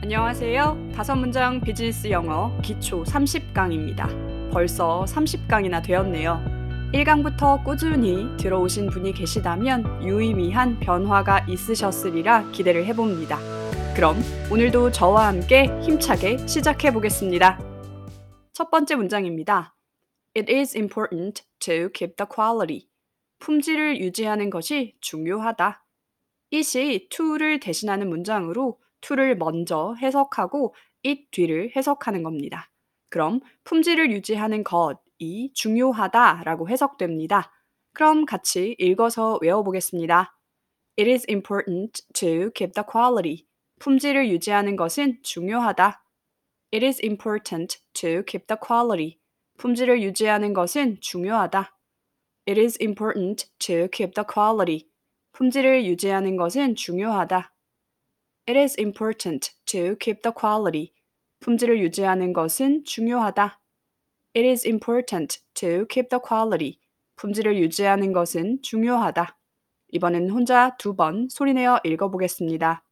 안녕하세요. 다섯 문장 비즈니스 영어 기초 30강입니다. 벌써 30강이나 되었네요. 1강부터 꾸준히 들어오신 분이 계시다면 유의미한 변화가 있으셨으리라 기대를 해봅니다. 그럼 오늘도 저와 함께 힘차게 시작해 보겠습니다. 첫 번째 문장입니다. It is important to keep the quality. 품질을 유지하는 것이 중요하다. it이 to를 대신하는 문장으로 to를 먼저 해석하고 it 뒤를 해석하는 겁니다. 그럼 품질을 유지하는 것이 중요하다라고 해석됩니다. 그럼 같이 읽어서 외워보겠습니다. It is important to keep the quality. 품질을 유지하는 것은 중요하다. It is important to keep the quality. 품질을 유지하는 것은 중요하다. It is important to keep the quality. 품질을 유지하는 것은 중요하다. It is important to keep the quality. 품질을 유지하는 것은 중요하다. It is important to keep the quality. 품질을 유지하는 것은 중요하다. 이번엔 혼자 두 번 소리내어 읽어보겠습니다.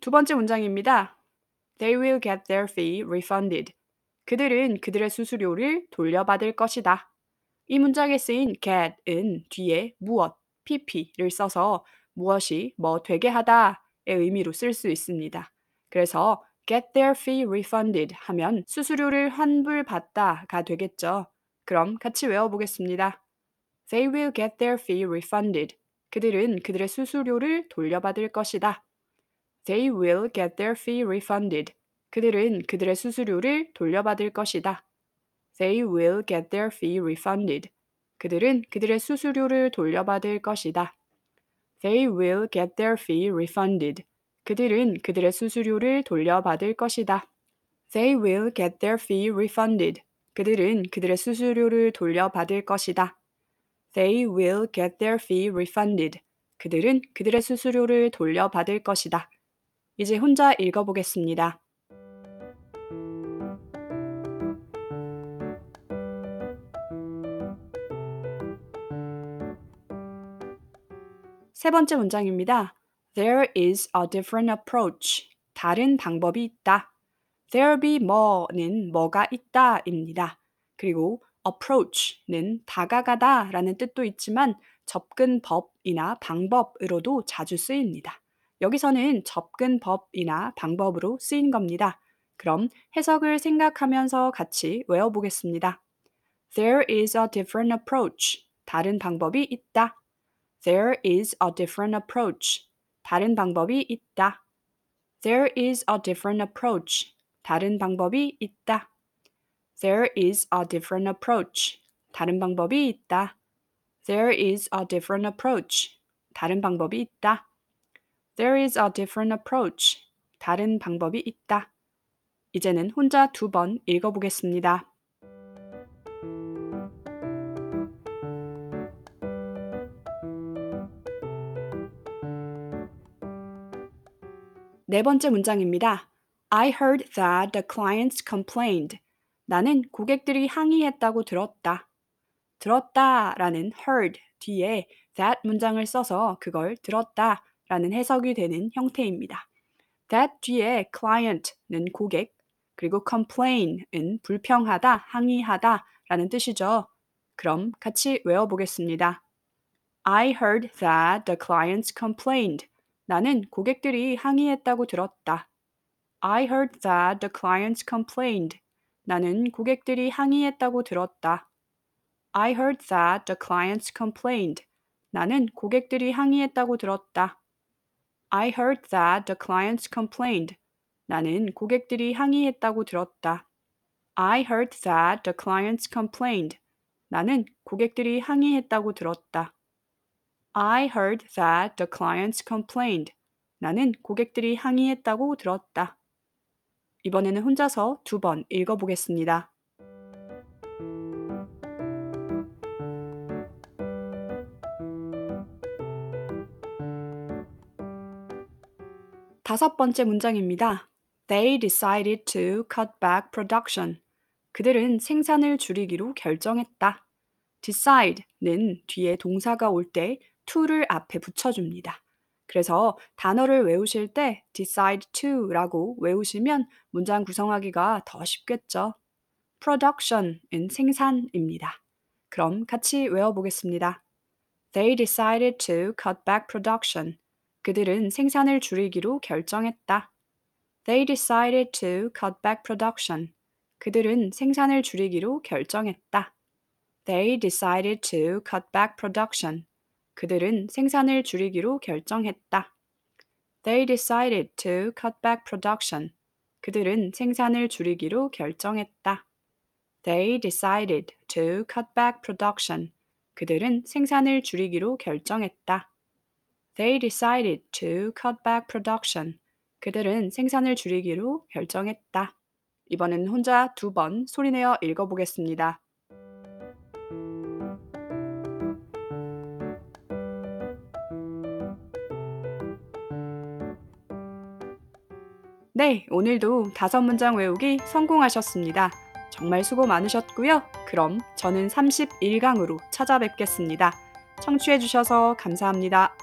두 번째 문장입니다. They will get their fee refunded. 그들은 그들의 수수료를 돌려받을 것이다. 이 문장에 쓰인 get은 뒤에 무엇, pp를 써서 무엇이 뭐 되게 하다의 의미로 쓸 수 있습니다. 그래서 get their fee refunded 하면 수수료를 환불받다가 되겠죠. 그럼 같이 외워보겠습니다. They will get their fee refunded. 그들은 그들의 수수료를 돌려받을 것이다. They will get their fee refunded. 그들은 그들의 수수료를 돌려받을 것이다. They will get their fee refunded. 그들은 그들의 수수료를 돌려받을 것이다. They will get their fee refunded. 그들은 그들의 수수료를 돌려받을 것이다. They will get their fee refunded. 그들은 그들의 수수료를 돌려받을 것이다. They will get their fee refunded. 그들은 그들의 수수료를 돌려받을 것이다. 이제 혼자 읽어보겠습니다. 세 번째 문장입니다. There is a different approach. 다른 방법이 있다. There be more는 뭐가 있다입니다. 그리고 approach는 다가가다 라는 뜻도 있지만 접근법이나 방법으로도 자주 쓰입니다. 여기서는 접근법이나 방법으로 쓰인 겁니다. 그럼 해석을 생각하면서 같이 외워보겠습니다. There is a different approach. 다른 방법이 있다. There is a different approach. 다른 방법이 있다. There is a different approach. 다른 방법이 있다. There is a different approach. 다른 방법이 있다. There is a different approach. 다른 방법이 있다. There is a different approach. 다른 방법이 있다. 이제는 혼자 두 번 읽어보겠습니다. 네 번째 문장입니다. I heard that the clients complained. 나는 고객들이 항의했다고 들었다. 들었다 라는 heard 뒤에 that 문장을 써서 그걸 들었다 라는 해석이 되는 형태입니다. that 뒤에 client는 고객, 그리고 complain은 불평하다, 항의하다 라는 뜻이죠. 그럼 같이 외워보겠습니다. I heard that the clients complained. 나는 고객들이 항의했다고 들었다. I heard that the clients complained. 나는 고객들이 항의했다고 들었다. I heard that the clients complained. 나는 고객들이 항의했다고 들었다. I heard that the clients complained. 나는 고객들이 항의했다고 들었다. I heard that the clients complained. 나는 고객들이 항의했다고 들었다. I heard that the clients complained. 나는 고객들이 항의했다고 들었다. 이번에는 혼자서 두 번 읽어보겠습니다. 다섯 번째 문장입니다. They decided to cut back production. 그들은 생산을 줄이기로 결정했다. decide는 뒤에 동사가 올때 to를 앞에 붙여줍니다. 그래서 단어를 외우실 때 decide to라고 외우시면 문장 구성하기가 더 쉽겠죠. production은 생산입니다. 그럼 같이 외워보겠습니다. They decided to cut back production. 그들은 생산을 줄이기로 결정했다. They decided to cut back production. 그들은 생산을 줄이기로 결정했다. They decided to cut back production. 그들은 생산을 줄이기로 결정했다. They decided to cut back production. 그들은 생산을 줄이기로 결정했다. They decided to cut back production. 그들은 생산을 줄이기로 결정했다. They decided to cut back production. 그들은 생산을 줄이기로 결정했다. 이번엔 혼자 두 번 소리내어 읽어보겠습니다. 네, 오늘도 다섯 문장 외우기 성공하셨습니다. 정말 수고 많으셨고요. 그럼 저는 31강으로 찾아뵙겠습니다. 청취해주셔서 감사합니다.